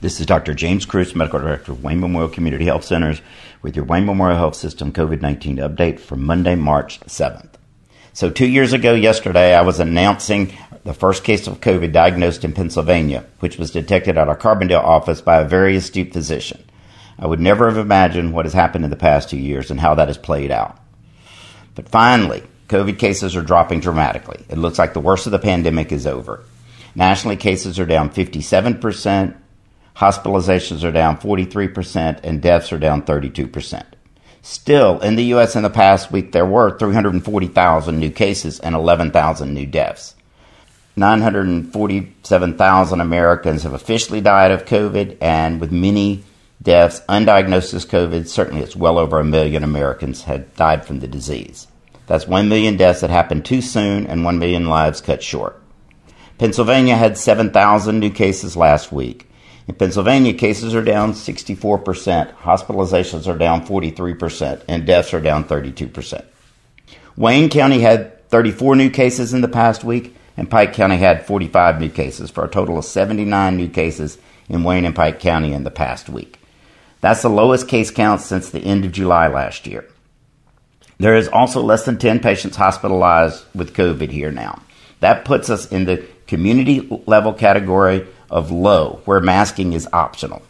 This is Dr. James Kruse, Medical Director of Wayne Memorial Community Health Centers, with your Wayne Memorial Health System COVID 19 update for Monday, March 7th. So, two years ago yesterday, I was announcing the first case of COVID diagnosed in Pennsylvania, which was detected at our Carbondale office by a very astute physician. I would never have imagined what has happened in the past two years and how that has played out. But finally, COVID cases are dropping dramatically. It looks like the worst of the pandemic is over. Nationally, cases are down 57%, hospitalizations are down 43%, and deaths are down 32%. Still, in the U.S. in the past week, there were 340,000 new cases and 11,000 new deaths. 947,000 Americans have officially died of COVID, and with many deaths undiagnosed as COVID, certainly it's well over a million Americans had died from the disease. That's 1 million deaths that happened too soon and 1 million lives cut short. Pennsylvania had 7,000 new cases last week. In Pennsylvania, cases are down 64%, hospitalizations are down 43%, and deaths are down 32%. Wayne County had 34 new cases in the past week, and Pike County had 45 new cases, for a total of 79 new cases in Wayne and Pike County in the past week. That's the lowest case count since the end of July last year. There is also less than 10 patients hospitalized with COVID here now. That puts us in the community level category of low, where masking is optional.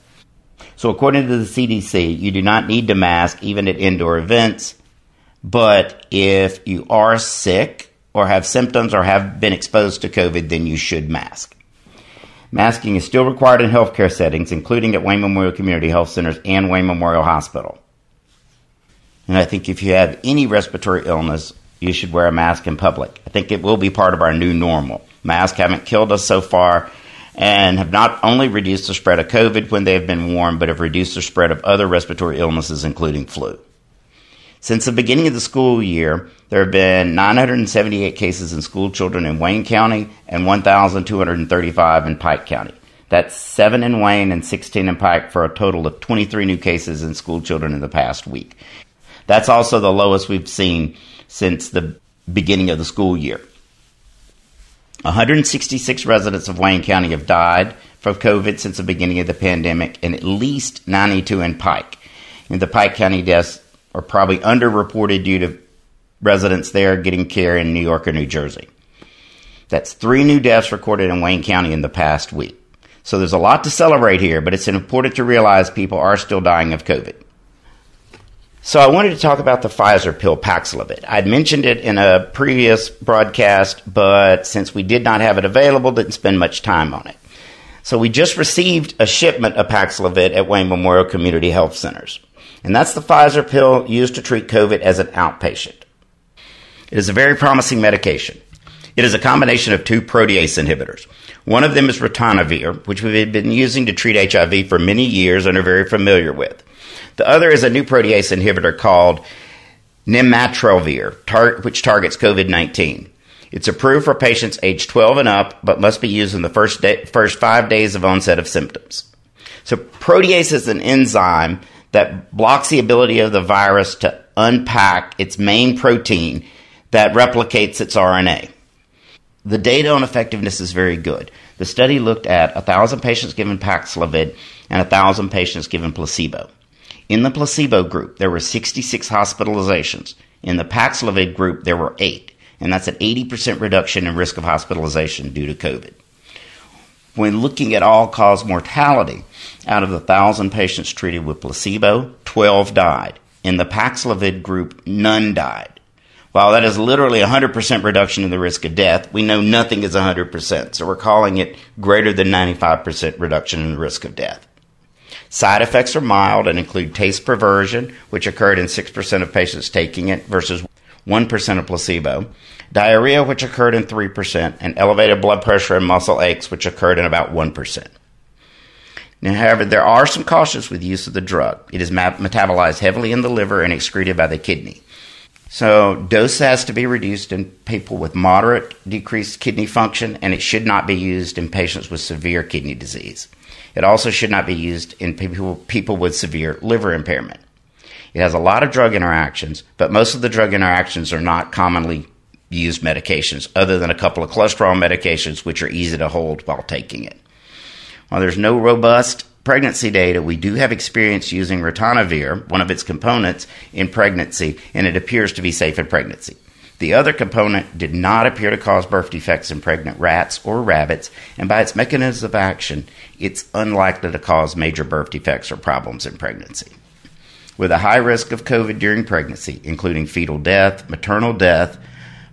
So, according to the CDC, you do not need to mask even at indoor events, but if you are sick or have symptoms or have been exposed to COVID, then you should mask. Masking is still required in healthcare settings, including at Wayne Memorial Community Health Centers and Wayne Memorial Hospital. And I think if you have any respiratory illness, you should wear a mask in public. I think it will be part of our new normal. Masks haven't killed us so far, and have not only reduced the spread of COVID when they have been worn, but have reduced the spread of other respiratory illnesses, including flu. Since the beginning of the school year, there have been 978 cases in school children in Wayne County and 1,235 in Pike County. That's seven in Wayne and 16 in Pike for a total of 23 new cases in school children in the past week. That's also the lowest we've seen since the beginning of the school year. 166 residents of Wayne County have died from COVID since the beginning of the pandemic, and at least 92 in Pike. And the Pike County deaths are probably underreported due to residents there getting care in New York or New Jersey. That's three new deaths recorded in Wayne County in the past week. So there's a lot to celebrate here, but it's important to realize people are still dying of COVID. So I wanted to talk about the Pfizer pill Paxlovid. I'd mentioned it in a previous broadcast, but since we did not have it available, didn't spend much time on it. So we just received a shipment of Paxlovid at Wayne Memorial Community Health Centers. And that's the Pfizer pill used to treat COVID as an outpatient. It is a very promising medication. It is a combination of two protease inhibitors. One of them is ritonavir, which we've been using to treat HIV for many years and are very familiar with. The other is a new protease inhibitor called nirmatrelvir, tar- which targets COVID 19. It's approved for patients aged 12 and up, but must be used in the first, day, first five days of onset of symptoms. So, protease is an enzyme that blocks the ability of the virus to unpack its main protein that replicates its RNA. The data on effectiveness is very good. The study looked at 1,000 patients given Paxlovid and 1,000 patients given placebo. In the placebo group, there were 66 hospitalizations. In the Paxlovid group, there were eight, and that's an 80% reduction in risk of hospitalization due to COVID. When looking at all cause mortality, out of the 1,000 patients treated with placebo, 12 died. In the Paxlovid group, none died. While that is literally 100% reduction in the risk of death, we know nothing is 100%, so we're calling it greater than 95% reduction in the risk of death. Side effects are mild and include taste perversion, which occurred in 6% of patients taking it versus 1% of placebo, diarrhea, which occurred in 3%, and elevated blood pressure and muscle aches, which occurred in about 1%. Now, however, there are some cautions with use of the drug. It is metabolized heavily in the liver and excreted by the kidney. So, dose has to be reduced in people with moderate decreased kidney function, and it should not be used in patients with severe kidney disease. It also should not be used in people, people with severe liver impairment. It has a lot of drug interactions, but most of the drug interactions are not commonly used medications, other than a couple of cholesterol medications, which are easy to hold while taking it. While there's no robust pregnancy data, we do have experience using ritonavir, one of its components, in pregnancy, and it appears to be safe in pregnancy. The other component did not appear to cause birth defects in pregnant rats or rabbits, and by its mechanism of action, it's unlikely to cause major birth defects or problems in pregnancy. With a high risk of COVID during pregnancy, including fetal death, maternal death,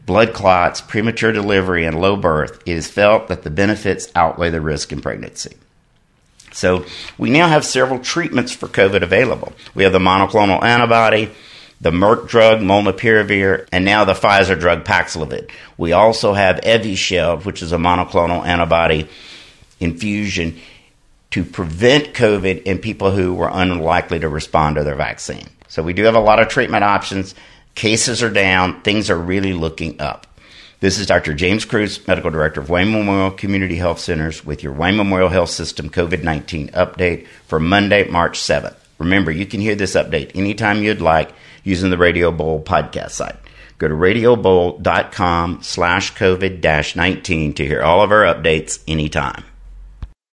blood clots, premature delivery, and low birth, it is felt that the benefits outweigh the risk in pregnancy. So we now have several treatments for COVID available. We have the monoclonal antibody, the Merck drug molnupiravir, and now the Pfizer drug Paxlovid. We also have Evusheld, which is a monoclonal antibody infusion to prevent COVID in people who were unlikely to respond to their vaccine. So we do have a lot of treatment options. Cases are down. Things are really looking up. This is Dr. James Kruse, Medical Director of Wayne Memorial Community Health Centers, with your Wayne Memorial Health System COVID 19 update for Monday, March 7th. Remember, you can hear this update anytime you'd like using the Radio Bowl podcast site. Go to radiobowl.com slash COVID 19 to hear all of our updates anytime.